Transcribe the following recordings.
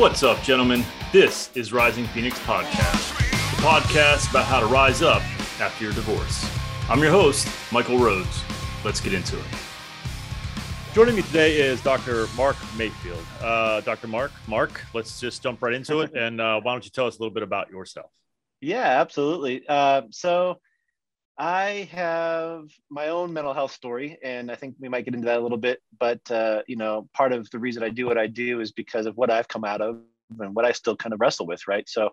What's up, gentlemen? This is Rising Phoenix Podcast, the podcast about how to rise up after your divorce. I'm your host, Michael Rhodes. Let's get into it. Joining me today is Dr. Mark Mayfield. Uh, Dr. Mark, Mark, let's just jump right into it. And uh, why don't you tell us a little bit about yourself? Yeah, absolutely. Uh, so, I have my own mental health story, and I think we might get into that a little bit. But uh, you know, part of the reason I do what I do is because of what I've come out of and what I still kind of wrestle with, right? So,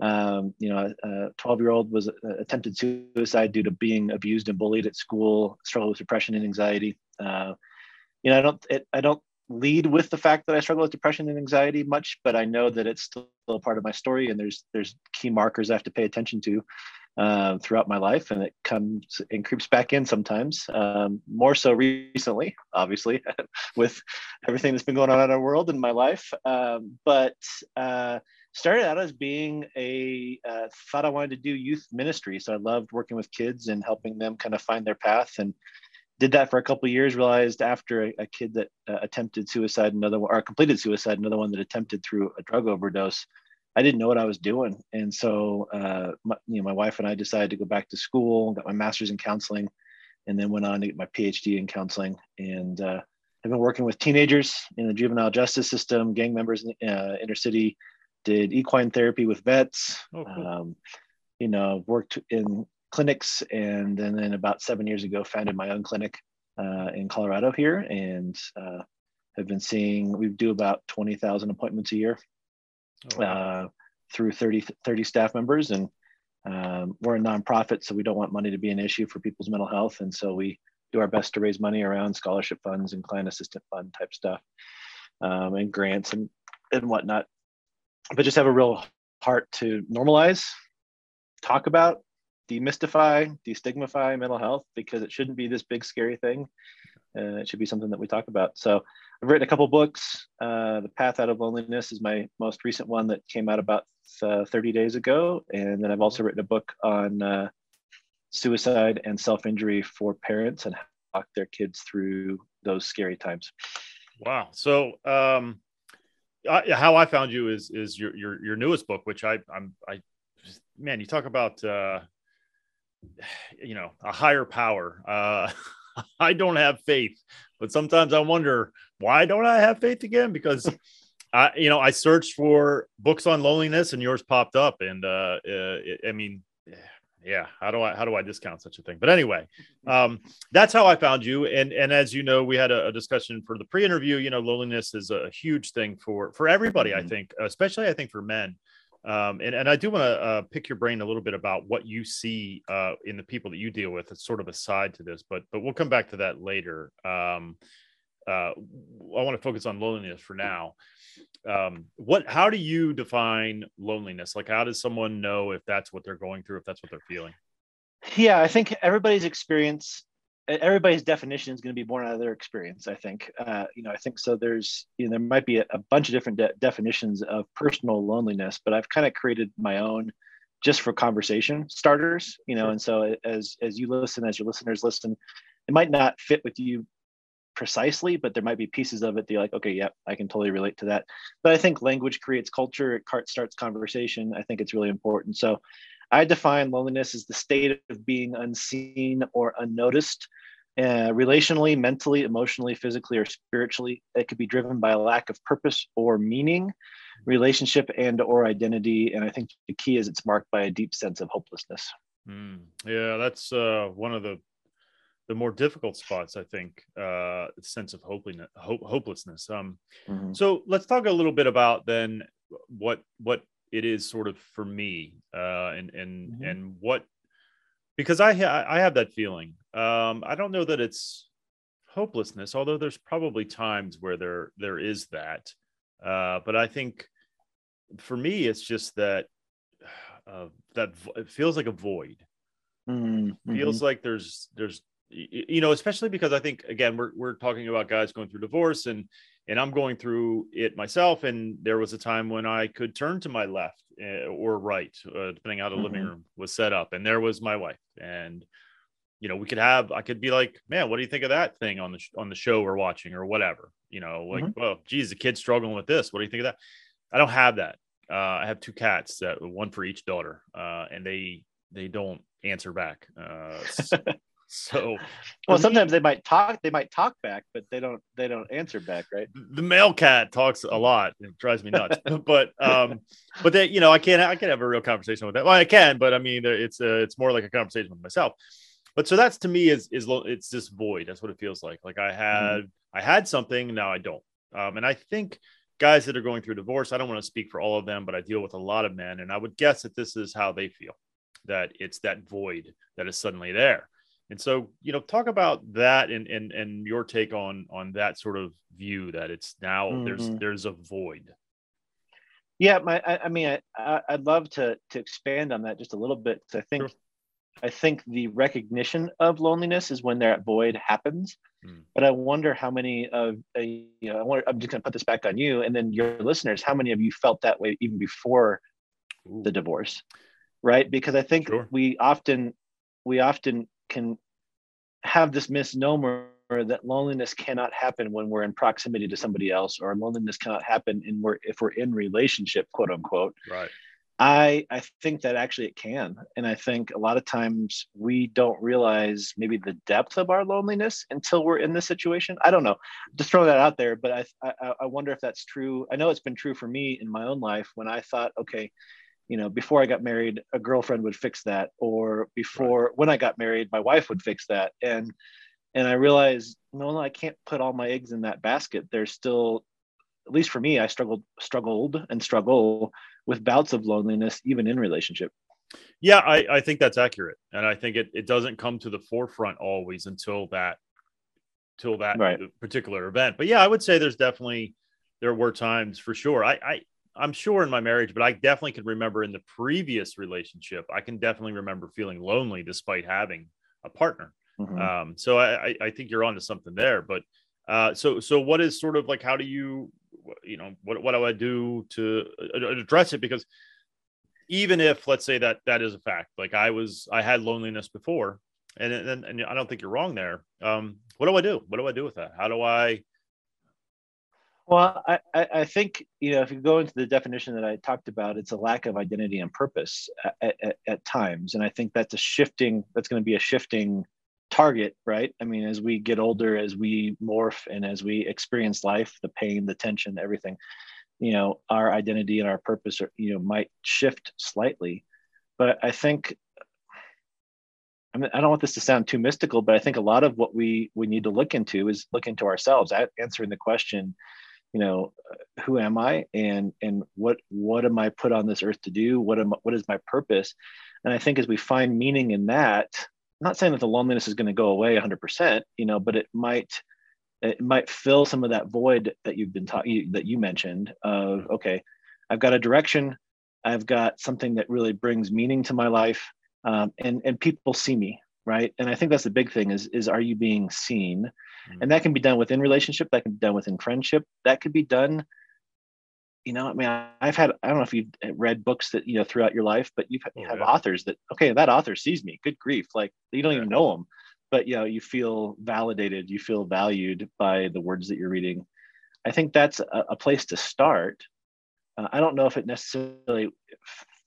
um, you know, a 12 year old was uh, attempted suicide due to being abused and bullied at school, struggle with depression and anxiety. Uh, you know, I don't, it, I don't lead with the fact that I struggle with depression and anxiety much, but I know that it's still a part of my story, and there's there's key markers I have to pay attention to uh, throughout my life, and it comes and creeps back in sometimes. Um, more so recently, obviously, with everything that's been going on in our world and my life. Um, but uh, started out as being a uh, thought I wanted to do youth ministry, so I loved working with kids and helping them kind of find their path and did that for a couple years realized after a, a kid that uh, attempted suicide another one or completed suicide another one that attempted through a drug overdose I didn't know what I was doing. And so, uh, my, you know, my wife and I decided to go back to school, got my master's in counseling, and then went on to get my PhD in counseling. And uh, I've been working with teenagers in the juvenile justice system, gang members in uh, inner city, did equine therapy with vets. Oh, cool. um, you know, worked in clinics, and then, then about seven years ago, founded my own clinic uh, in Colorado here, and uh, have been seeing. We do about twenty thousand appointments a year oh, uh, through 30, 30 staff members. And um, we're a nonprofit, so we don't want money to be an issue for people's mental health. And so we do our best to raise money around scholarship funds and client assistant fund type stuff um, and grants and, and whatnot. But just have a real heart to normalize, talk about, demystify, destigmify mental health because it shouldn't be this big scary thing. Uh, it should be something that we talk about. So I've written a couple books. Uh, the Path Out of Loneliness is my most recent one that came out about uh, 30 days ago. And then I've also written a book on uh, suicide and self injury for parents and how walk their kids through those scary times. Wow. So, um, I, how I found you is is your your your newest book, which I I'm I man, you talk about uh, you know a higher power. Uh, I don't have faith, but sometimes I wonder why don't I have faith again? Because I, you know, I searched for books on loneliness and yours popped up, and uh, uh I mean, yeah, how do I how do I discount such a thing? But anyway, um, that's how I found you. And and as you know, we had a, a discussion for the pre-interview. You know, loneliness is a huge thing for for everybody. Mm-hmm. I think, especially I think for men. Um, and, and I do want to uh, pick your brain a little bit about what you see uh, in the people that you deal with. It's sort of a side to this, but but we'll come back to that later. Um, uh, I want to focus on loneliness for now. Um, what? How do you define loneliness? Like, how does someone know if that's what they're going through, if that's what they're feeling? Yeah, I think everybody's experience everybody's definition is going to be born out of their experience i think. Uh, you know i think so there's you know there might be a, a bunch of different de- definitions of personal loneliness but i've kind of created my own just for conversation starters you know sure. and so as as you listen as your listeners listen it might not fit with you precisely but there might be pieces of it that you're like okay yeah i can totally relate to that. But i think language creates culture it starts conversation i think it's really important. So I define loneliness as the state of being unseen or unnoticed, uh, relationally, mentally, emotionally, physically, or spiritually. It could be driven by a lack of purpose or meaning, relationship and or identity. And I think the key is it's marked by a deep sense of hopelessness. Mm, yeah, that's uh, one of the the more difficult spots, I think, uh, sense of hopelessness. Hope, hopelessness. Um, mm-hmm. So let's talk a little bit about then what what it is sort of for me uh, and and mm-hmm. and what because I ha- I have that feeling. Um, I don't know that it's hopelessness, although there's probably times where there there is that. Uh, but I think for me, it's just that uh, that it feels like a void. Mm-hmm. Feels like there's there's you know, especially because I think again we're we're talking about guys going through divorce and and I'm going through it myself. And there was a time when I could turn to my left uh, or right, uh, depending how the mm-hmm. living room was set up, and there was my wife. And you know, we could have, I could be like, man, what do you think of that thing on the sh- on the show we're watching or whatever? You know, like, mm-hmm. well, geez, the kid's struggling with this. What do you think of that? I don't have that. Uh, I have two cats that one for each daughter, uh, and they they don't answer back. Uh, so, well, sometimes they might talk. They might talk back, but they don't. They don't answer back, right? The male cat talks a lot. It drives me nuts. but um, but they, you know, I can't. I can't have a real conversation with that. Well, I can, but I mean, it's uh, it's more like a conversation with myself. But so that's to me is is it's this void. That's what it feels like. Like I mm-hmm. had mm-hmm. I had something, now I don't. Um, and I think guys that are going through divorce, I don't want to speak for all of them, but I deal with a lot of men, and I would guess that this is how they feel that it's that void that is suddenly there. And so, you know, talk about that and and and your take on on that sort of view that it's now mm-hmm. there's there's a void. Yeah, my I, I mean I, I would love to to expand on that just a little bit. I think sure. I think the recognition of loneliness is when that void happens. Mm. But I wonder how many of uh, you know I wonder, I'm just going to put this back on you and then your listeners. How many of you felt that way even before Ooh. the divorce? right because i think sure. we often we often can have this misnomer that loneliness cannot happen when we're in proximity to somebody else or loneliness cannot happen in we're if we're in relationship quote unquote. Right. I i think that actually it can. And i think a lot of times we don't realize maybe the depth of our loneliness until we're in this situation. I don't know. Just throw that out there but I, I i wonder if that's true. I know it's been true for me in my own life when i thought okay you know before i got married a girlfriend would fix that or before right. when i got married my wife would fix that. And and i realized no, no i can't put all my eggs in that basket. There's still at least for me i struggled struggled and struggle with bouts of loneliness even in relationship. Yeah i, I think that's accurate. And i think it, it doesn't come to the forefront always until that till that right. particular event. But yeah i would say there's definitely there were times for sure. I i I'm sure in my marriage, but I definitely can remember in the previous relationship, I can definitely remember feeling lonely despite having a partner. Mm-hmm. Um, so I, I think you're onto something there. But uh, so so what is sort of like how do you you know what what do I do to address it? Because even if let's say that that is a fact, like I was I had loneliness before, and and, and I don't think you're wrong there. Um, what do I do? What do I do with that? How do I well, I, I think you know if you go into the definition that I talked about, it's a lack of identity and purpose at, at, at times, and I think that's a shifting. That's going to be a shifting target, right? I mean, as we get older, as we morph, and as we experience life, the pain, the tension, everything, you know, our identity and our purpose, are, you know, might shift slightly. But I think I mean, I don't want this to sound too mystical, but I think a lot of what we we need to look into is look into ourselves, answering the question, you know who am i and and what what am i put on this earth to do? What am what is my purpose? And i think as we find meaning in that I'm not saying that the loneliness is going to go away 100% you know but it might it might fill some of that void that you've been talking that you mentioned of okay i've got a direction. I've got something that really brings meaning to my life. Um, and and people see me right and i think that's the big thing is is are you being seen mm-hmm. and that can be done within relationship that can be done within friendship that could be done you know i mean i've had i don't know if you've read books that you know throughout your life but you've, you oh, have yeah. authors that okay that author sees me good grief like you don't yeah. even know them but you know you feel validated you feel valued by the words that you're reading i think that's a, a place to start uh, i don't know if it necessarily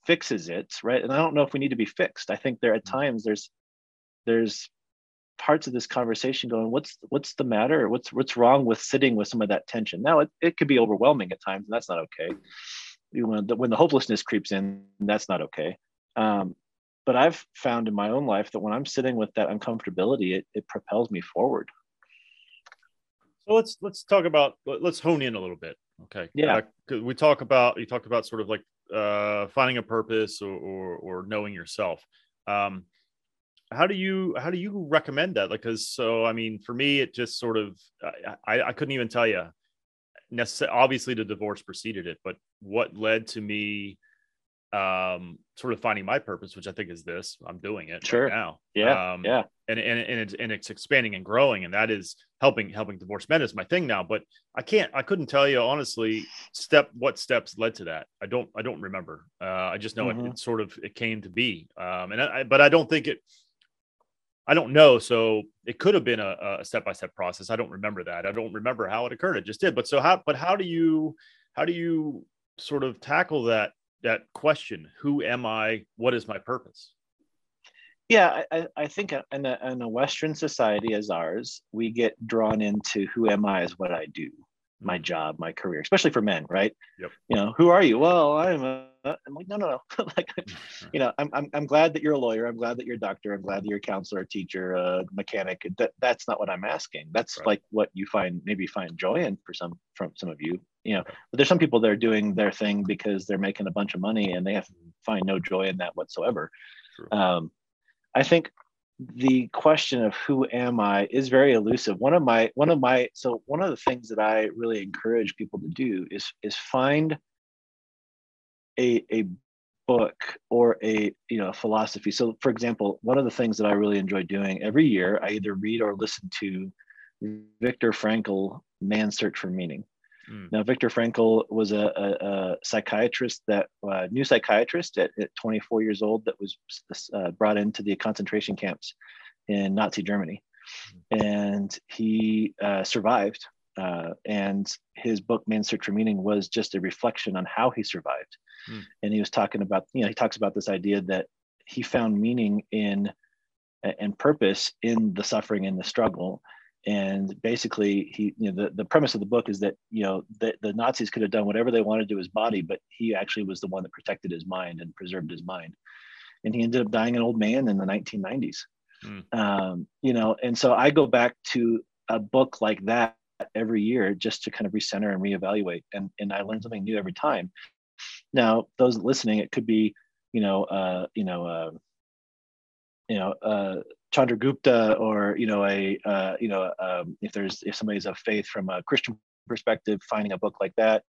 fixes it right and i don't know if we need to be fixed i think there at mm-hmm. times there's there's parts of this conversation going what's what's the matter? What's what's wrong with sitting with some of that tension? Now it, it could be overwhelming at times and that's not okay. When the, when the hopelessness creeps in that's not okay. Um, but i've found in my own life that when i'm sitting with that uncomfortability it, it propels me forward. So let's let's talk about let's hone in a little bit okay? Yeah. Uh, we talk about you talked about sort of like uh, finding a purpose or, or, or knowing yourself. Um, how do you how do you recommend that? Like because so i mean for me it just sort of i i couldn't even tell you necessarily obviously the divorce preceded it but what led to me um sort of finding my purpose which i think is this i'm doing it sure. right now yeah um, yeah. and and and it's, and it's expanding and growing and that is helping helping divorce men is my thing now but i can't i couldn't tell you honestly step what steps led to that. I don't i don't remember. Uh i just know mm-hmm. it, it, sort of it came to be um and i but i don't think it I don't know. So it could have been a, a step-by-step process. I don't remember that. I don't remember how it occurred. It just did. But so how, but how do you, how do you sort of tackle that that question who am i what is my purpose yeah i, I think in a, in a western society as ours we get drawn into who am i is what i do my job my career especially for men right yep. you know who are you well i'm a i'm like no no no. Like you know I'm, I'm i'm glad that you're a lawyer. I'm glad that you're a doctor. I'm glad that you're a counselor a teacher a mechanic. That, that's not what i'm asking. That's right. like what you find maybe find joy in for some from some of you you know. But there's some people that are doing their thing because they're making a bunch of money and they have to find no joy in that whatsoever. Um, i think the question of who am i is very elusive. One of my one of my so one of the things that i really encourage people to do is is find a a book or a you know philosophy so for example one of the things that i really enjoy doing every year i either read or listen to Viktor Frankl man's search for meaning Mm. Now, Viktor Frankl was a, a, a psychiatrist that uh, new psychiatrist at, at, 24 years old that was uh, brought into the concentration camps in Nazi Germany, mm. and he uh, survived. Uh, and his book "Man's Search for Meaning" was just a reflection on how he survived. Mm. And he was talking about, you know, he talks about this idea that he found meaning in and purpose in the suffering and the struggle and basically he you know the, the premise of the book is that you know the, the nazis could have done whatever they wanted to his body but he actually was the one that protected his mind and preserved his mind and he ended up dying an old man in the 1990s mm. um, you know and so i go back to a book like that every year just to kind of recenter and reevaluate and and i learn something new every time now those listening it could be you know uh you know uh you know uh Chandragupta or you know a uh, you know um, if there's if somebody's of faith from a Christian perspective, finding a book like that,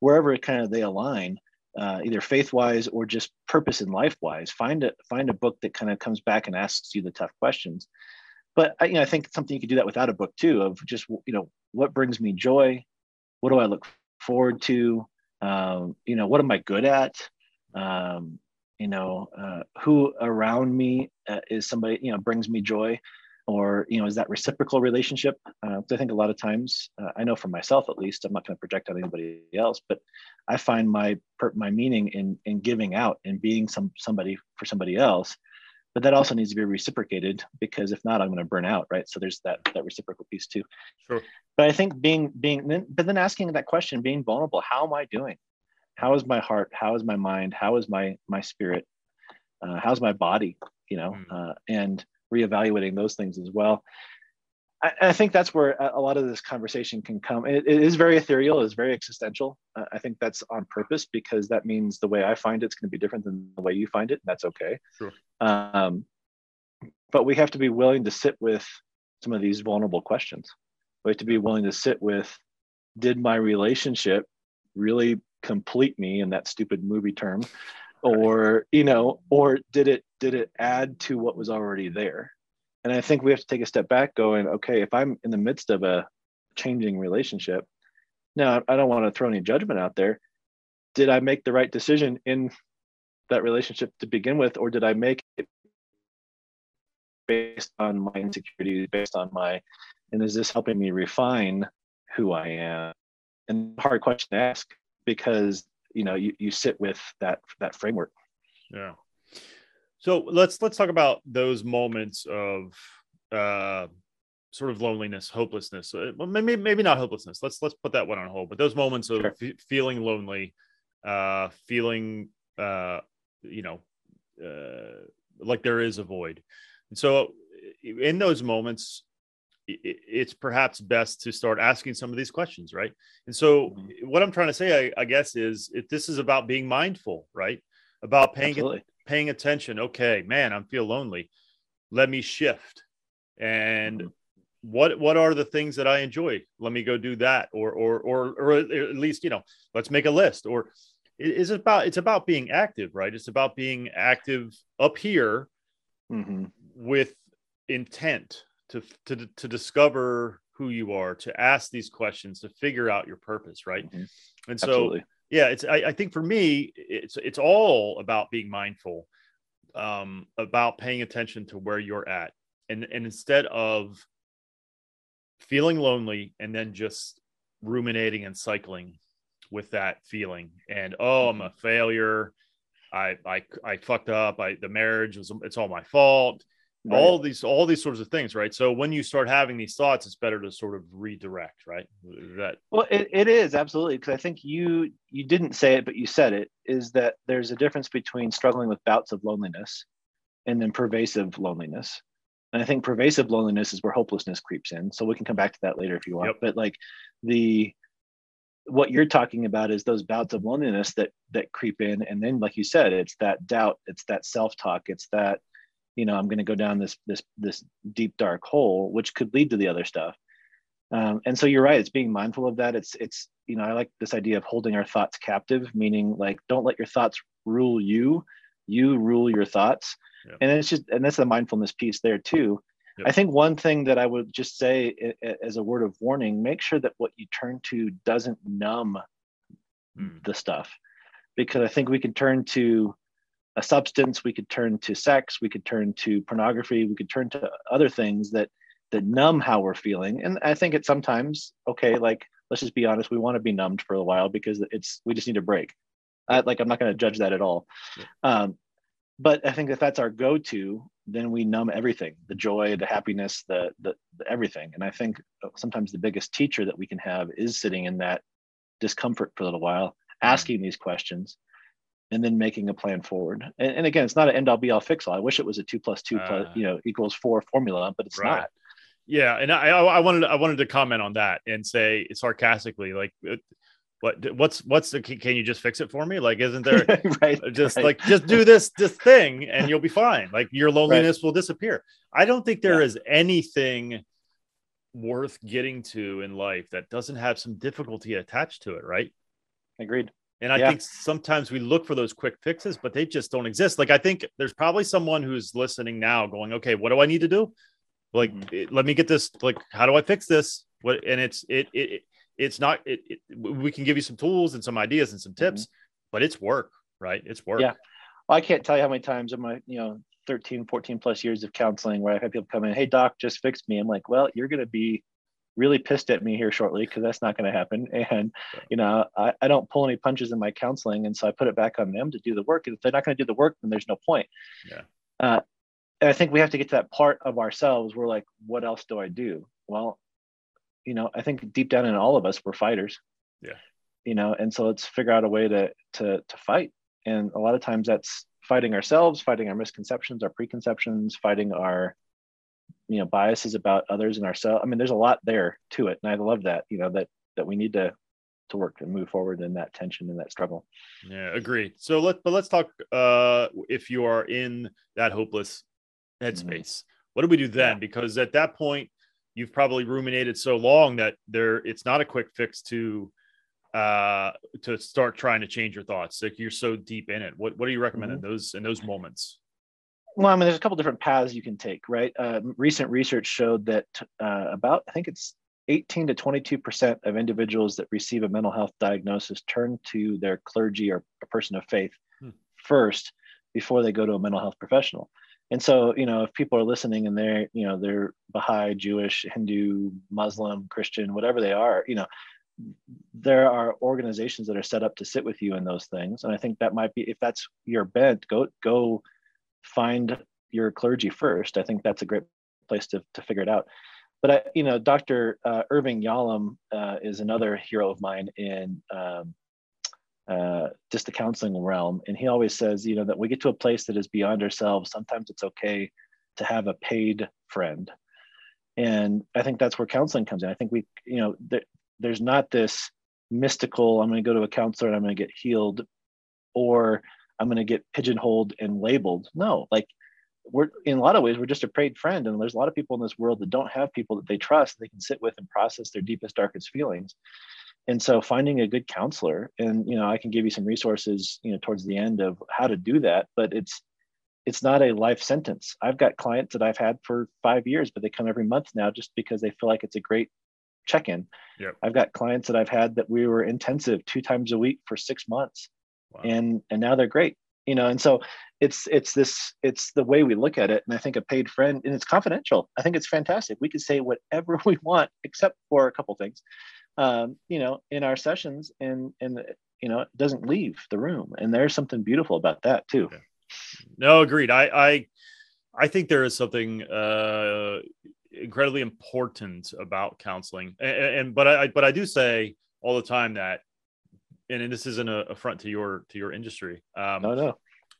wherever it kind of they align, uh, either faith wise or just purpose in life wise, find a find a book that kind of comes back and asks you the tough questions. But I, you know, I think something you could do that without a book too. Of just you know what brings me joy, what do I look forward to, um, you know what am I good at, um, you know uh, who around me uh, is somebody you know brings me joy? Or you know is that reciprocal relationship? Uh, i think a lot of times uh, i know for myself at least i'm not going to project on anybody else but i find my my meaning in in giving out and being some somebody for somebody else but that also needs to be reciprocated because if not i'm going to burn out right? So there's that that reciprocal piece too. Sure. But i think being being but then asking that question being vulnerable how am i doing? How is my heart? How is my mind? How is my my spirit? Uh, how's my body you know? Mm. uh, and reevaluating those things as well I, I, think that's where a lot of this conversation can come. It, it is very ethereal it's very existential. Uh, i think that's on purpose because that means the way i find it's going to be different than the way you find it and that's okay. Sure. um, but we have to be willing to sit with some of these vulnerable questions. We have to be willing to sit with did my relationship really complete me in that stupid movie term? Or you know or did it did it add to what was already there and i think we have to take a step back going okay if i'm in the midst of a changing relationship now i don't want to throw any judgment out there. Did i make the right decision in that relationship to begin with or did i make it based on my insecurities based on my and is this helping me refine who i am? And hard question to ask because you know you, you sit with that that framework. Yeah so let's let's talk about those moments of uh sort of loneliness hopelessness uh, well, maybe maybe not hopelessness let's let's put that one on hold but those moments of sure. f- feeling lonely uh feeling uh you know uh like there is a void and so in those moments it's perhaps best to start asking some of these questions, right? And so, mm-hmm. what I'm trying to say, I, I, guess, is if this is about being mindful, right? About paying Absolutely. Paying attention. Okay, man, I'm feel lonely. Let me shift. And mm-hmm. what what are the things that I enjoy? Let me go do that, or or or or at least you know, let's make a list. Or is it about it's about being active, right? It's about being active up here mm-hmm. with intent to to to discover who you are, to ask these questions, to figure out your purpose, right? Mm-hmm. And so, Absolutely. Yeah, it's I, I, think for me, it's it's all about being mindful, um, about paying attention to where you're at, and and instead of feeling lonely and then just ruminating and cycling with that feeling and oh i'm a failure. I i i fucked up. I the marriage was it's all my fault right. all these all these sorts of things right so when you start having these thoughts it's better to sort of redirect right that well it, it is absolutely because i think you you didn't say it but you said it is that there's a difference between struggling with bouts of loneliness and then pervasive loneliness and i think pervasive loneliness is where hopelessness creeps in so we can come back to that later if you want yep. but like the what you're talking about is those bouts of loneliness that that creep in and then like you said it's that doubt it's that self-talk it's that you know i'm going to go down this this this deep dark hole which could lead to the other stuff um, and so you're right it's being mindful of that it's it's you know i like this idea of holding our thoughts captive meaning like don't let your thoughts rule you you rule your thoughts yeah. and it's just and that's the mindfulness piece there too yep. i think one thing that i would just say as a word of warning make sure that what you turn to doesn't numb mm. the stuff because i think we can turn to a substance we could turn to sex we could turn to pornography we could turn to other things that that numb how we're feeling and i think it's sometimes okay like let's just be honest we want to be numbed for a while because it's we just need a break I, like i'm not going to judge that at all yeah. um, but i think if that's our go-to then we numb everything the joy the happiness the, the, the everything and i think sometimes the biggest teacher that we can have is sitting in that discomfort for a little while mm-hmm. asking these questions and then making a plan forward. And, and, again, it's not an end all be all fix all. I wish it was a two plus two plus, uh, you know, equals four formula, but it's right. not. Yeah, and I, I wanted I wanted to comment on that and say sarcastically, like, uh, what what's what's the can you just fix it for me? Like, isn't there right, just right. like just do this this thing and you'll be fine. Like your loneliness right. will disappear. I don't think there yeah. is anything worth getting to in life that doesn't have some difficulty attached to it, right? Agreed. And I yeah. think sometimes we look for those quick fixes, but they just don't exist. Like I think there's probably someone who's listening now going, okay, what do I need to do? Like, mm-hmm. let me get this. Like, how do I fix this? What? And it's it it it's not. It, it we can give you some tools and some ideas and some tips, mm-hmm. but it's work, right? It's work. Yeah. Well, I can't tell you how many times in my you know 13, 14 plus years of counseling where I've had people come in, hey doc, just fix me. I'm like, well, you're going to be really pissed at me here shortly because that's not going to happen. And, you know, I, I don't pull any punches in my counseling. And so I put it back on them to do the work. And if they're not going to do the work, then there's no point. Yeah. Uh, and I think we have to get to that part of ourselves where like, what else do I do? Well, you know, I think deep down in all of us, we're fighters. Yeah. You know, and so let's figure out a way to to to fight. And a lot of times that's fighting ourselves, fighting our misconceptions, our preconceptions, fighting our you know biases about others and ourselves. I mean there's a lot there to it and i love that you know that that we need to to work and move forward in that tension and that struggle. Yeah agree so let but let's talk uh if you are in that hopeless headspace. Mm-hmm. what do we do then? Because at that point you've probably ruminated so long that there it's not a quick fix to uh to start trying to change your thoughts. Like you're so deep in it. What what do you recommend mm-hmm. in those in those moments well, I mean, there's a couple different paths you can take, right? Uh, recent research showed that uh, about, I think it's 18 to 22% of individuals that receive a mental health diagnosis turn to their clergy or a person of faith hmm. first before they go to a mental health professional. And so, you know, if people are listening and they're, you know, they're Baha'i, Jewish, Hindu, Muslim, Christian, whatever they are, you know, there are organizations that are set up to sit with you in those things. And I think that might be, if that's your bent, go, go find your clergy first. I think that's a great place to, to figure it out. But I, you know, Dr. Uh, Irving Yalom uh, is another hero of mine in um, uh, just the counseling realm, and he always says, you know, that we get to a place that is beyond ourselves. Sometimes it's okay to have a paid friend, and I think that's where counseling comes in. I think we, you know, there, there's not this mystical. I'm going to go to a counselor and I'm going to get healed, or I'm going to get pigeonholed and labeled. No, like we're in a lot of ways, we're just a prayed friend. And there's a lot of people in this world that don't have people that they trust, they can sit with and process their deepest, darkest feelings. And so finding a good counselor, and you know, I can give you some resources, you know, towards the end of how to do that, but it's it's not a life sentence. I've got clients that I've had for five years, but they come every month now just because they feel like it's a great check-in. Yep. I've got clients that I've had that we were intensive two times a week for six months wow. and and now they're great you know and so it's it's this it's the way we look at it and i think a paid friend and it's confidential i think it's fantastic we can say whatever we want except for a couple things um, you know, in our sessions, and and you know, it doesn't leave the room, and there's something beautiful about that too. Yeah. No, agreed. I I I think there is something uh, incredibly important about counseling, and, and but I but I do say all the time that, and this isn't a affront to your to your industry. Um, no, no.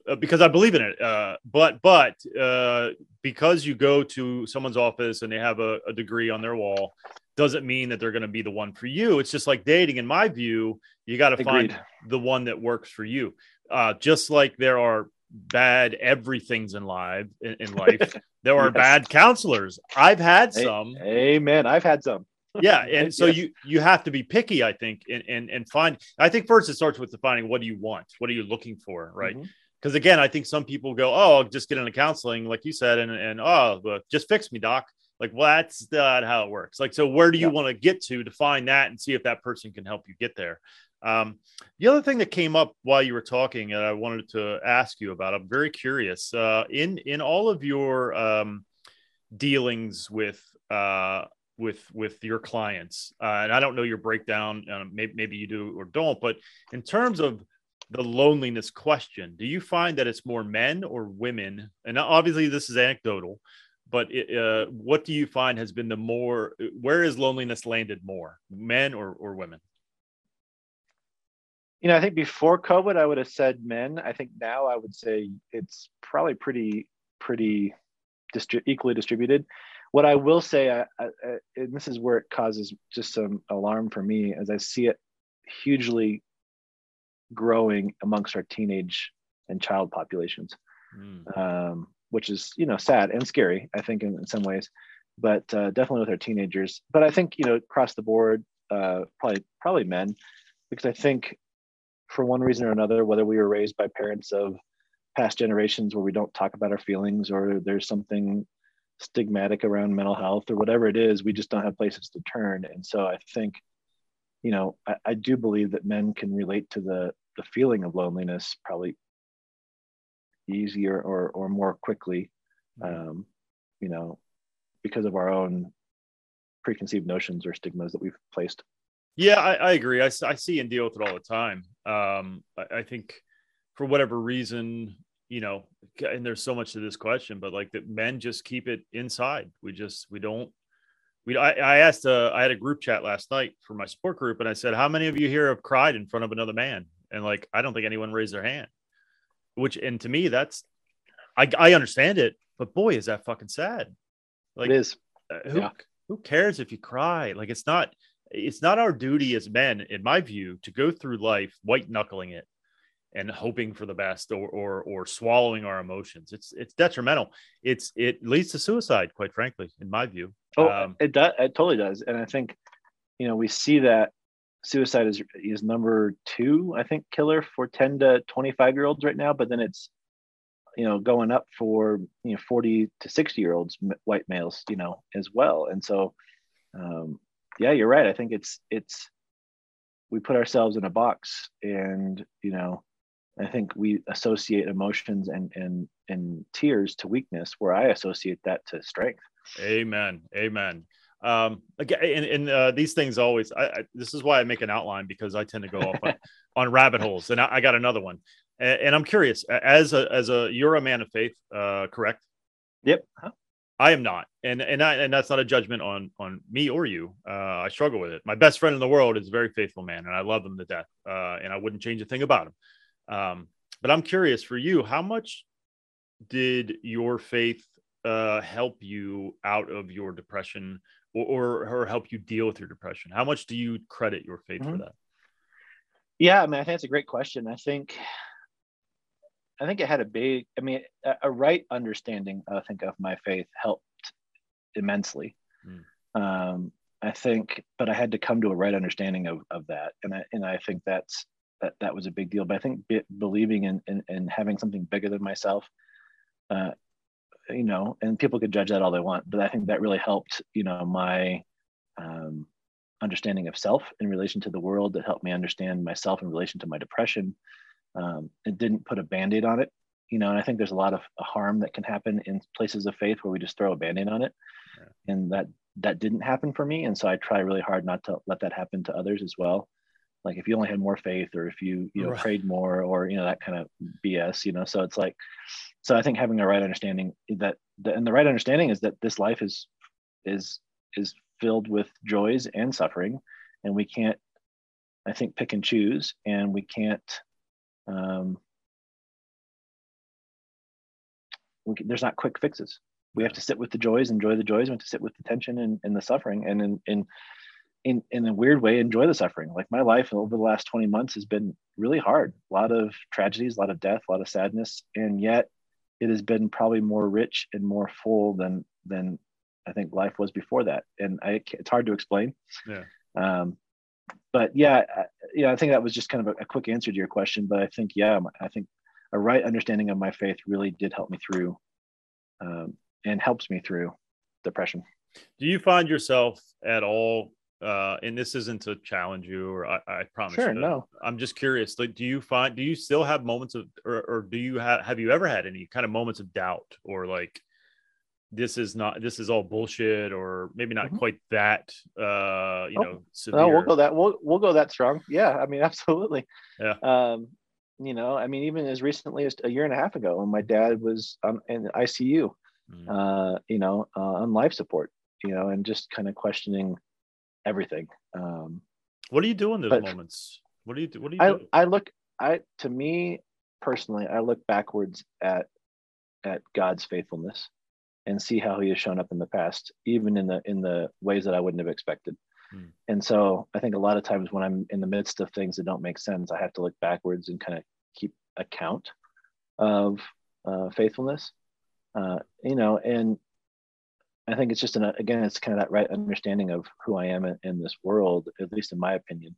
Uh, because I believe in it. Uh, but but uh, because you go to someone's office and they have a, a degree on their wall, doesn't mean that they're going to be the one for you. It's just like dating. In my view, you got to find the one that works for you. Uh, just like there are bad everything's in life in, in life, there are yes. bad counselors. I've had some. Amen. I've had some. Yeah, and so yes. you you have to be picky, I think, and and and find. I think first it starts with defining what do you want, what are you looking for, right? Mm-hmm because again, I think some people go, "Oh, I'll just get into counseling," like you said, and and oh, just fix me, doc. Like, well, that's not how it works. Like, so where do you yeah. want to get to to find that and see if that person can help you get there? Um, the other thing that came up while you were talking, and I wanted to ask you about, I'm very curious. Uh, in in all of your um, dealings with uh, with with your clients, uh, and I don't know your breakdown. Uh, maybe maybe you do or don't, but in terms of the loneliness question. Do you find that it's more men or women? And obviously, this is anecdotal, but it, uh, what do you find has been the more? Where is loneliness landed more, men or or women? You know, I think before COVID, I would have said men. I think now I would say it's probably pretty pretty distri- equally distributed. What I will say, I, I, and this is where it causes just some alarm for me, as I see it hugely growing amongst our teenage and child populations, mm. um, which is you know sad and scary. I think in, in some ways, but uh, definitely with our teenagers. But I think you know across the board, uh, probably probably men, because I think for one reason or another, whether we were raised by parents of past generations where we don't talk about our feelings or there's something stigmatic around mental health or whatever it is, we just don't have places to turn. And so I think you know, I, I do believe that men can relate to the the feeling of loneliness probably easier or or more quickly, mm-hmm. um, you know, because of our own preconceived notions or stigmas that we've placed. Yeah, I, I agree. I, I see and deal with it all the time. Um, I, I think for whatever reason, you know, and there's so much to this question, but like that men just keep it inside. We just we don't we I, I asked uh, I had a group chat last night for my support group, and I said, "How many of you here have cried in front of another man?" And like, I don't think anyone raised their hand. Which, and to me, that's I I understand it, but boy, is that fucking sad. Like, it is. Uh, who yeah. who cares if you cry? Like, it's not it's not our duty as men, in my view, to go through life white knuckling it and hoping for the best or, or or swallowing our emotions. It's it's detrimental. It's it leads to suicide, quite frankly, in my view. Oh, um, it does. It totally does. And I think, you know, we see that suicide is is number two, I think, killer for 10 to 25 year olds right now. But then it's, you know, going up for you know 40 to 60 year olds, white males, you know, as well. And so, um, yeah, you're right. I think it's it's we put ourselves in a box, and you know, I think we associate emotions and and and tears to weakness, where I associate that to strength. Amen. Amen. Um, again, and, and uh, these things always. I, I, this is why I make an outline because I tend to go off on, on rabbit holes. And I, I got another one, and, and, I'm curious. As a as a you're a man of faith, uh, correct? Yep. Huh? I am not, and and I, and that's not a judgment on on me or you. Uh, I struggle with it. My best friend in the world is a very faithful man, and I love him to death. Uh, and I wouldn't change a thing about him. Um, but I'm curious for you, how much did your faith uh, help you out of your depression or, or, or help you deal with your depression? How much do you credit your faith mm-hmm. for that? Yeah, I mean, I think it's a great question. I think, I think it had a big, I mean, a, a right understanding, I think, of my faith helped immensely. Mm. Um, I think, but I had to come to a right understanding of, of that. And I, and I think that's, that, that was a big deal. But I think be, believing in, in, in, having something bigger than myself uh, you know, and people could judge that all they want, but I think that really helped, you know, my um, understanding of self in relation to the world. That helped me understand myself in relation to my depression. Um, it didn't put a band-aid on it, you know, and I think there's a lot of harm that can happen in places of faith where we just throw a band-aid on it, yeah. and that that didn't happen for me and so i try really hard not to let that happen to others as well like if you only had more faith or if you you know right. prayed more or you know that kind of bs you know so it's like so i think having a right understanding that the, and the right understanding is that this life is is is filled with joys and suffering and we can't i think pick and choose and we can't um we can, there's not quick fixes we have to sit with the joys enjoy the joys we have to sit with the tension and, and the suffering and in, in in in a weird way enjoy the suffering. Like my life over the last 20 months has been really hard. A lot of tragedies a lot of death a lot of sadness. And yet it has been probably more rich and more full than than i think life was before that. And I, it's hard to explain. Yeah. Um but yeah I, yeah i think that was just kind of a, a quick answer to your question. But i think yeah i think a right understanding of my faith really did help me through um, and helps me through depression. Do you find yourself at all uh, and this isn't to challenge you or I, I promise sure, you. No. I'm just curious. Like, do you find do you still have moments of or, or do you have have you ever had any kind of moments of doubt or like this is not this is all bullshit or maybe not mm-hmm. quite that uh you oh, know severe. no we'll go that we'll we'll go that strong yeah i mean absolutely yeah um you know i mean even as recently as a year and a half ago when my dad was um, in the icu mm. uh you know uh, on life support you know and just kind of questioning everything. Um, what do you do in those moments? What do you do? What do you I, do? I look, I, to me personally, I look backwards at, at God's faithfulness and see how he has shown up in the past, even in the, in the ways that I wouldn't have expected. Hmm. And so I think a lot of times when I'm in the midst of things that don't make sense, I have to look backwards and kind of keep account of uh, faithfulness. Uh, you know, and I think it's just an again, it's kind of that right understanding of who I am in, in, this world, at least in my opinion.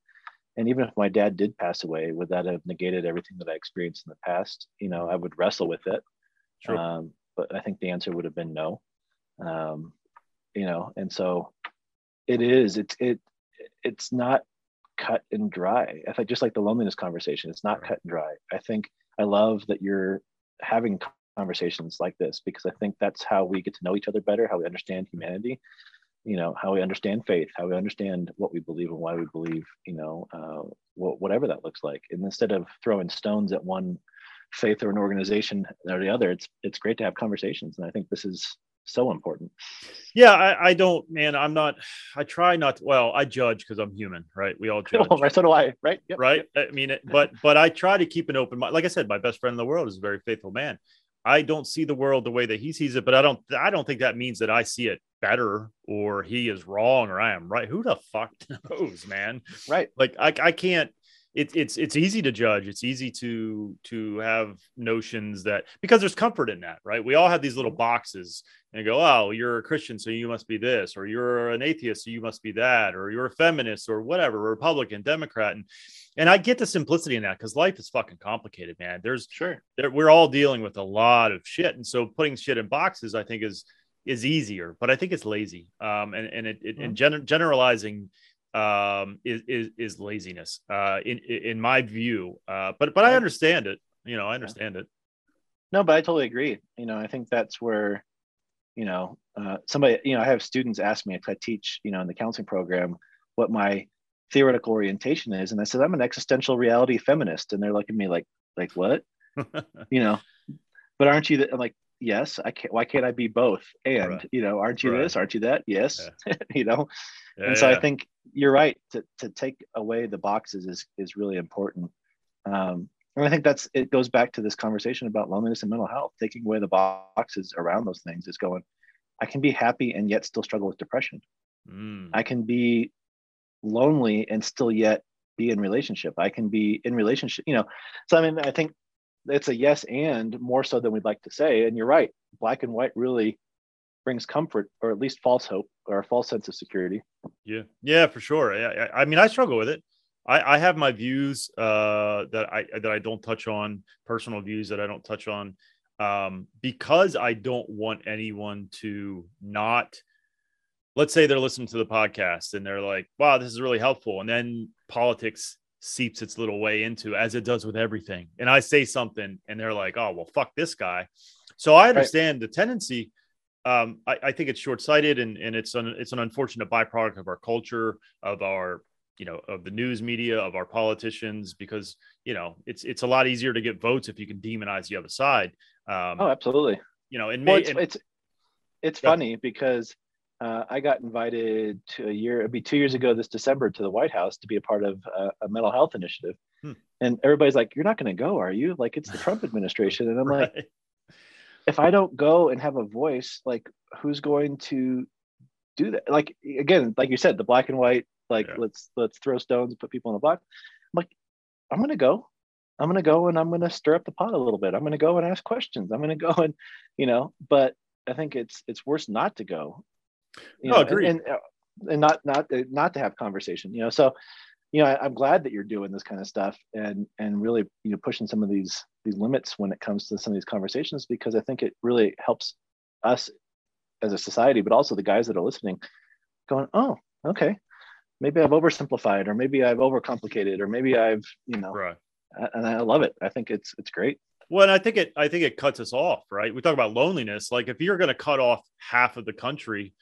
And even if my dad did pass away, would that have negated everything that I experienced in the past? You know, I would wrestle with it. Sure. Um, but I think the answer would have been no. Um, you know, and so it is. It's it. It's not cut and dry. I think just like the loneliness conversation, it's not cut and dry. I think I love that you're having conversations like this because I think that's how we get to know each other better, how we understand humanity, you know, how we understand faith, how we understand what we believe and why we believe, you know, uh, wh- whatever that looks like. And instead of throwing stones at one faith or an organization or the other, it's it's great to have conversations. And I think this is so important. Yeah, I, I, don't, man. I'm not. I try not. To, well, I judge because I'm human, right? We all judge. right. So do I. Right. Yep. Right. Yep. I mean, it, but but I try to keep an open mind. Like I said, my best friend in the world is a very faithful man, I don't see the world the way that he sees it, but I don't I don't think that means that I see it better or he is wrong or I am right. Who the fuck knows, man? Right. Like I, I can't it, it's it's easy to judge. It's easy to to have notions that because there's comfort in that, right? We all have these little boxes and go, oh, you're a Christian, so you must be this, or you're an atheist, so you must be that, or you're a feminist, or whatever, Republican, Democrat, and and I get the simplicity in that because life is fucking complicated, man. There's sure there, we're all dealing with a lot of shit, and so putting shit in boxes, I think, is is easier, but I think it's lazy, um, and and it, it mm-hmm. and gen- generalizing um is is, is laziness uh in in my view uh but but i understand it you know i understand it no but i totally agree you know i think that's where you know, uh, somebody, you know, I have students ask me if I teach, you know, in the counseling program, what my theoretical orientation is, and I said I'm an existential reality feminist, and they're looking at me like, like what, you know? But aren't you? The, I'm like, yes. I can't. Why can't I be both? And right. you know, aren't you right. this? Aren't you that? Yes. Yeah. you know. Yeah, and so yeah. I think you're right to to take away the boxes is is really important. Um, and I think that's it goes back to this conversation about loneliness and mental health. Taking away the boxes around those things is going, I can be happy and yet still struggle with depression. Mm. I can be lonely and still yet be in relationship. I can be in relationship, you know. So I mean, I think it's a yes and more so than we'd like to say. And you're right, black and white really brings comfort or at least false hope or a false sense of security. Yeah, yeah, for sure. I, I mean, I struggle with it. I, I have my views uh, that I that I don't touch on, personal views that I don't touch on, um, because I don't want anyone to not. Let's say they're listening to the podcast and they're like, "Wow, this is really helpful," and then politics seeps its little way into, as it does with everything. And I say something, and they're like, "Oh, well, fuck this guy." So I understand right. the tendency um, I, I, think it's short-sighted and, and it's an it's an unfortunate byproduct of our culture, of our you know of the news media, of our politicians, because you know it's it's a lot easier to get votes if you can demonize the other side. Um, oh, absolutely. You know, and, well, it's, and it's it's funny because uh, I got invited to a year, it'd be two years ago this December to the White House to be a part of a, a mental health initiative. Hmm. And everybody's like, You're not going to go, are you? Like, it's the Trump administration. And I'm right. like, If I don't go and have a voice, like, who's going to do that? Like, again, like you said, the black and white, like, yeah. let's let's throw stones, and put people in the block. I'm like, I'm going to go. I'm going to go and I'm going to stir up the pot a little bit. I'm going to go and ask questions. I'm going to go and, you know, but I think it's it's worse not to go you know, agree. And, and, uh, and not not uh, not to have conversation. You know, so you know, I, am glad that you're doing this kind of stuff and and really you know pushing some of these these limits when it comes to some of these conversations because I think it really helps us as a society, but also the guys that are listening, going, oh, okay, maybe I've oversimplified, or maybe I've overcomplicated, or maybe I've you know, right. and I love it. I think it's it's great. Well, and I think it I think it cuts us off, right? We talk about loneliness. Like if you're going to cut off half of the country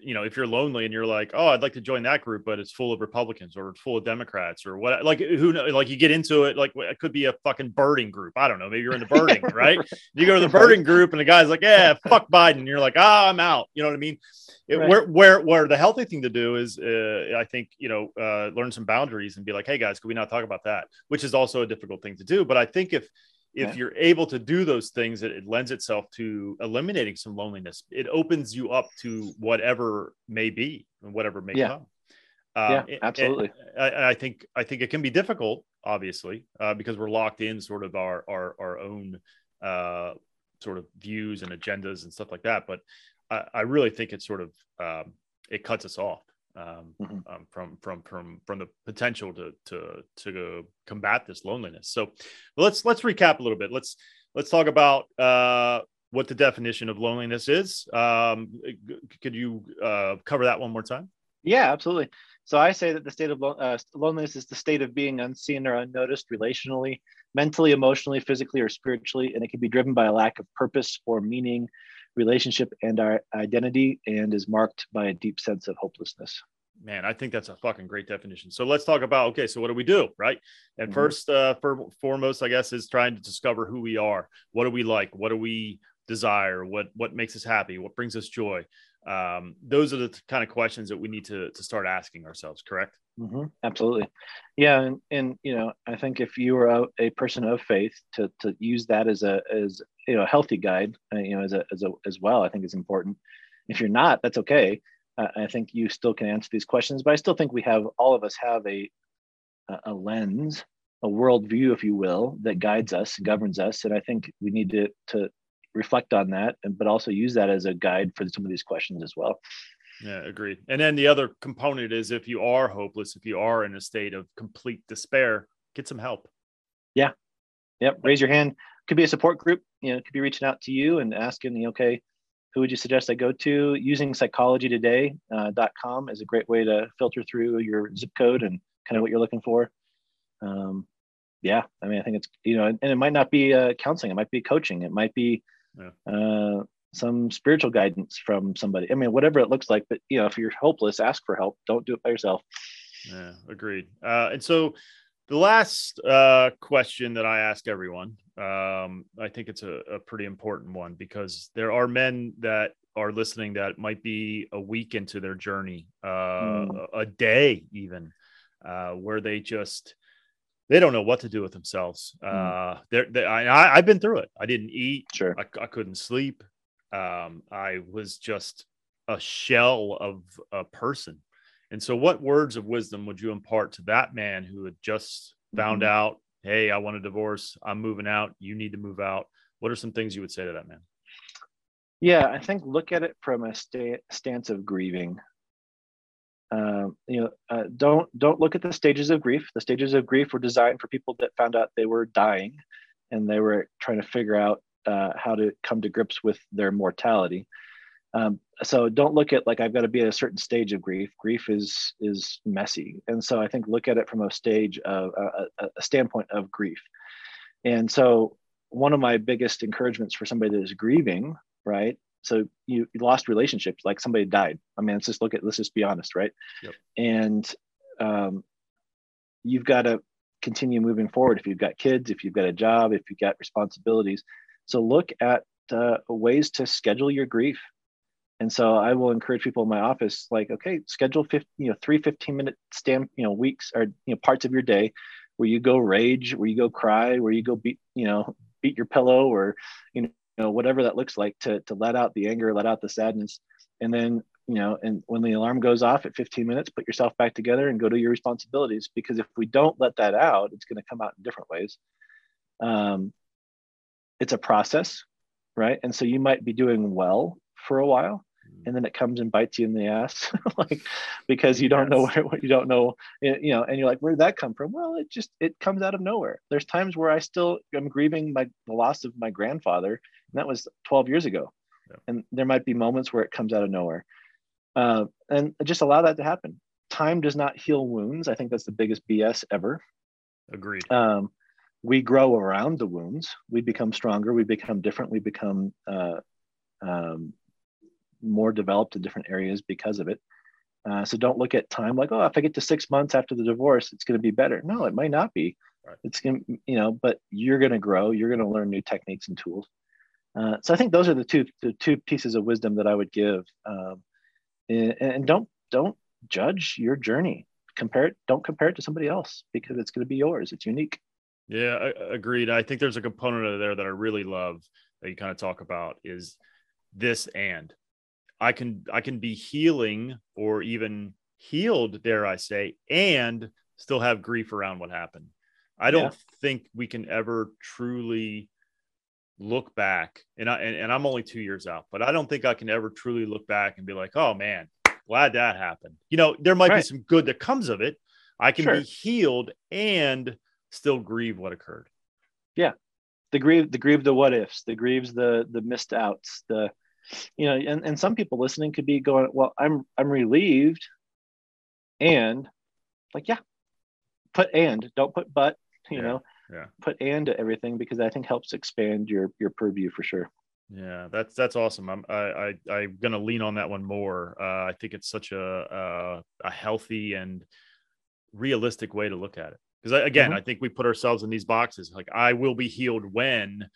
you know, if you're lonely and you're like, oh, I'd like to join that group, but it's full of Republicans or full of Democrats or what, like who know, like you get into it, like it could be a fucking birding group. I don't know. Maybe you're in the birding, right? You go to the birding group and the guy's like, yeah, fuck Biden. And you're like, ah, oh, I'm out. You know what I mean? It, right. where, where, where the healthy thing to do is, uh, I think, you know, uh, learn some boundaries and be like, hey guys, could we not talk about that? Which is also a difficult thing to do. But I think if, if yeah. you're able to do those things, it, it, lends itself to eliminating some loneliness. It opens you up to whatever may be and whatever may yeah. come. Um, yeah, absolutely. I, I, think I think it can be difficult, obviously, uh, because we're locked in sort of our our, our own uh, sort of views and agendas and stuff like that. But I, I really think it sort of um, it cuts us off um, mm-hmm. um, from from from from the potential to to to combat this loneliness. So let's let's recap a little bit. Let's let's talk about uh, what the definition of loneliness is. Um, could you uh, cover that one more time? Yeah, absolutely. So I say that the state of uh, loneliness is the state of being unseen or unnoticed relationally, mentally, emotionally, physically, or spiritually, and it can be driven by a lack of purpose or meaning relationship and our identity and is marked by a deep sense of hopelessness. Man i think that's a fucking great definition. So let's talk about okay so what do we do right? And mm-hmm. first uh for, foremost i guess is trying to discover who we are. What do we like? What do we desire? What what makes us happy? What brings us joy? Um, those are the kind of questions that we need to to start asking ourselves correct? Mm-hmm. absolutely. Yeah and, and you know i think if you are a, a, person of faith to to use that as a as you know a healthy guide uh, you know as a, as a as well i think is important. If you're not that's okay. Uh, i think you still can answer these questions but i still think we have all of us have a a lens a worldview if you will that guides us governs us and i think we need to to reflect on that and but also use that as a guide for some of these questions as well. Yeah agreed. And then the other component is if you are hopeless if you are in a state of complete despair get some help. Yeah. Yep raise your hand. Could be a support group you know could be reaching out to you and asking okay who would you suggest i go to using psychologytoday.com uh, is a great way to filter through your zip code and kind of what you're looking for um, yeah i mean i think it's you know and it might not be uh, counseling it might be coaching it might be yeah. uh, some spiritual guidance from somebody. I mean, whatever it looks like, but you know, if you're hopeless, ask for help. Don't do it by yourself. Yeah, agreed. Uh, and so the last uh, question that I ask everyone, um, I think it's a, a, pretty important one because there are men that are listening that might be a week into their journey, uh, mm. a day even, uh, where they just they don't know what to do with themselves. Mm. Uh, they're, they, I, have been through it. I didn't eat. Sure. I, I couldn't sleep. Um, I was just a shell of a person. And so, what words of wisdom would you impart to that man who had just found mm-hmm. out, hey, I want a divorce, I'm moving out, you need to move out? What are some things you would say to that man? Yeah, I think look at it from a sta- stance of grieving. Um, you know, uh, don't don't look at the stages of grief. The stages of grief were designed for people that found out they were dying, and they were trying to figure out uh, how to come to grips with their mortality. Um, so don't look at like I've got to be at a certain stage of grief. Grief is is messy, and so I think look at it from a stage of a, a standpoint of grief. And so one of my biggest encouragements for somebody that is grieving, right, so you, you lost relationships, like somebody died. I mean, let's just look at, let's just be honest, right? Yep. And um, you've got to continue moving forward. If you've got kids, if you've got a job, if you've got responsibilities. So look at uh, ways to schedule your grief. And so I will encourage people in my office, like, okay, schedule 15, you know, three 15 minute stamp, you know, weeks or, you know, parts of your day where you go rage, where you go cry, where you go beat, you know, beat your pillow or, you know, whatever that looks like to, to let out the anger, let out the sadness. And then, you know, and when the alarm goes off at 15 minutes, put yourself back together and go to your responsibilities. Because if we don't let that out, it's going to come out in different ways. Um, it's a process, right? And so you might be doing well for a while, and then it comes and bites you in the ass like because you don't yes. know where you don't know you know and you're like where did that come from? Well it just it comes out of nowhere. There's times where i still am grieving my the loss of my grandfather and that was 12 years ago. Yeah. and there might be moments where it comes out of nowhere. Uh, and just allow that to happen. Time does not heal wounds. I think that's the biggest bs ever. Agreed. Um, we grow around the wounds. We become stronger. We become different. We become uh, um, more developed in different areas because of it. Uh, so don't look at time like, oh, if I get to six months after the divorce, it's going to be better. No, it might not be. Right. It's going to, you know, but you're going to grow. You're going to learn new techniques and tools. Uh, so I think those are the two the two pieces of wisdom that I would give. Um, and, and don't don't judge your journey. Compare it. Don't compare it to somebody else because it's going to be yours. It's unique. Yeah, I, agreed. I think there's a component of there that I really love that you kind of talk about is this and I can I can be healing or even healed, dare I say, and still have grief around what happened. I don't yeah. think we can ever truly look back and I and, and, I'm only two years out, but I don't think I can ever truly look back and be like, oh man, glad that happened. You know, there might right. be some good that comes of it. I can sure. be healed and still grieve what occurred. Yeah. The grieve, the grieve the what ifs, the grieves the the missed outs, the you know and, and some people listening could be going well i'm i'm relieved and like yeah put and don't put but you yeah, know yeah. put and to everything because i think helps expand your your purview for sure. Yeah that's that's awesome. I'm i, I i'm gonna lean on that one more. Uh, i think it's such a a, a healthy and realistic way to look at it. Because again mm-hmm. i think we put ourselves in these boxes. Like i will be healed when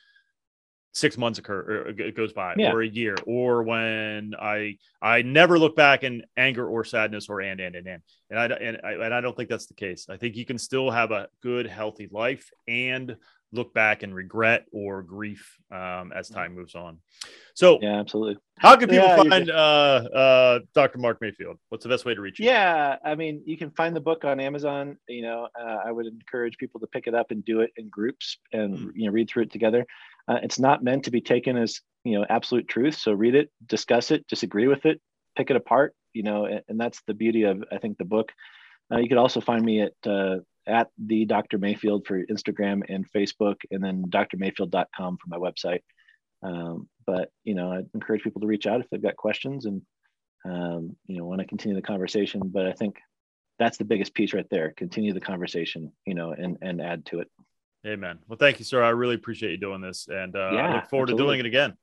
six months occur or it goes by yeah. or a year or when i i never look back in anger or sadness or and and and and. And i and I, and I don't think that's the case. I think you can still have a good healthy life and look back and regret or grief um, as time moves on. So yeah absolutely. how can people yeah, find uh, uh, dr mark mayfield? What's the best way to reach you? Yeah i mean you can find the book on amazon you know uh, i would encourage people to pick it up and do it in groups and mm. you know read through it together uh, it's not meant to be taken as you know absolute truth. So read it, discuss it, disagree with it, pick it apart. You know, and, and that's the beauty of I think the book. Uh, you could also find me at uh, at the Dr. Mayfield for Instagram and Facebook, and then drmayfield.com for my website. Um, but you know, I encourage people to reach out if they've got questions and um, you know want to continue the conversation. But I think that's the biggest piece right there. Continue the conversation, you know, and and add to it. Amen. Well, thank you, sir. I really appreciate you doing this, and uh, yeah, I look forward absolutely. to doing it again.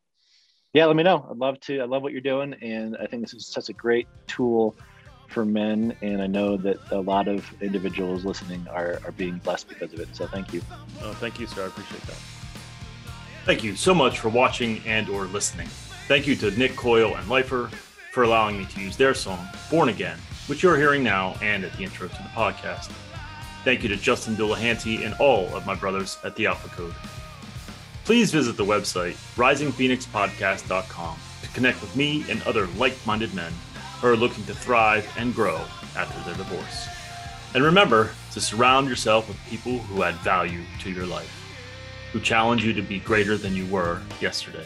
Yeah, let me know. I'd love to. I love what you're doing, and I think this is such a great tool for men. And I know that a lot of individuals listening are, are being blessed because of it. So thank you. Oh, thank you, sir. I appreciate that. Thank you so much for watching and or listening. Thank you to Nick Coyle and Lifer for allowing me to use their song "Born Again," which you're hearing now, and at the intro to the podcast. Thank you to Justin Delahanty and all of my brothers at the Alpha Code. Please visit the website risingphoenixpodcast.com to connect with me and other like minded men who are looking to thrive and grow after their divorce. And remember to surround yourself with people who add value to your life, who challenge you to be greater than you were yesterday,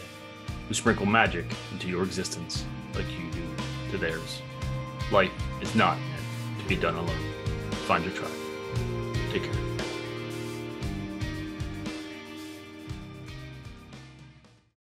who sprinkle magic into your existence like you do to theirs. Life is not meant to be done alone. Find your tribe. Take care.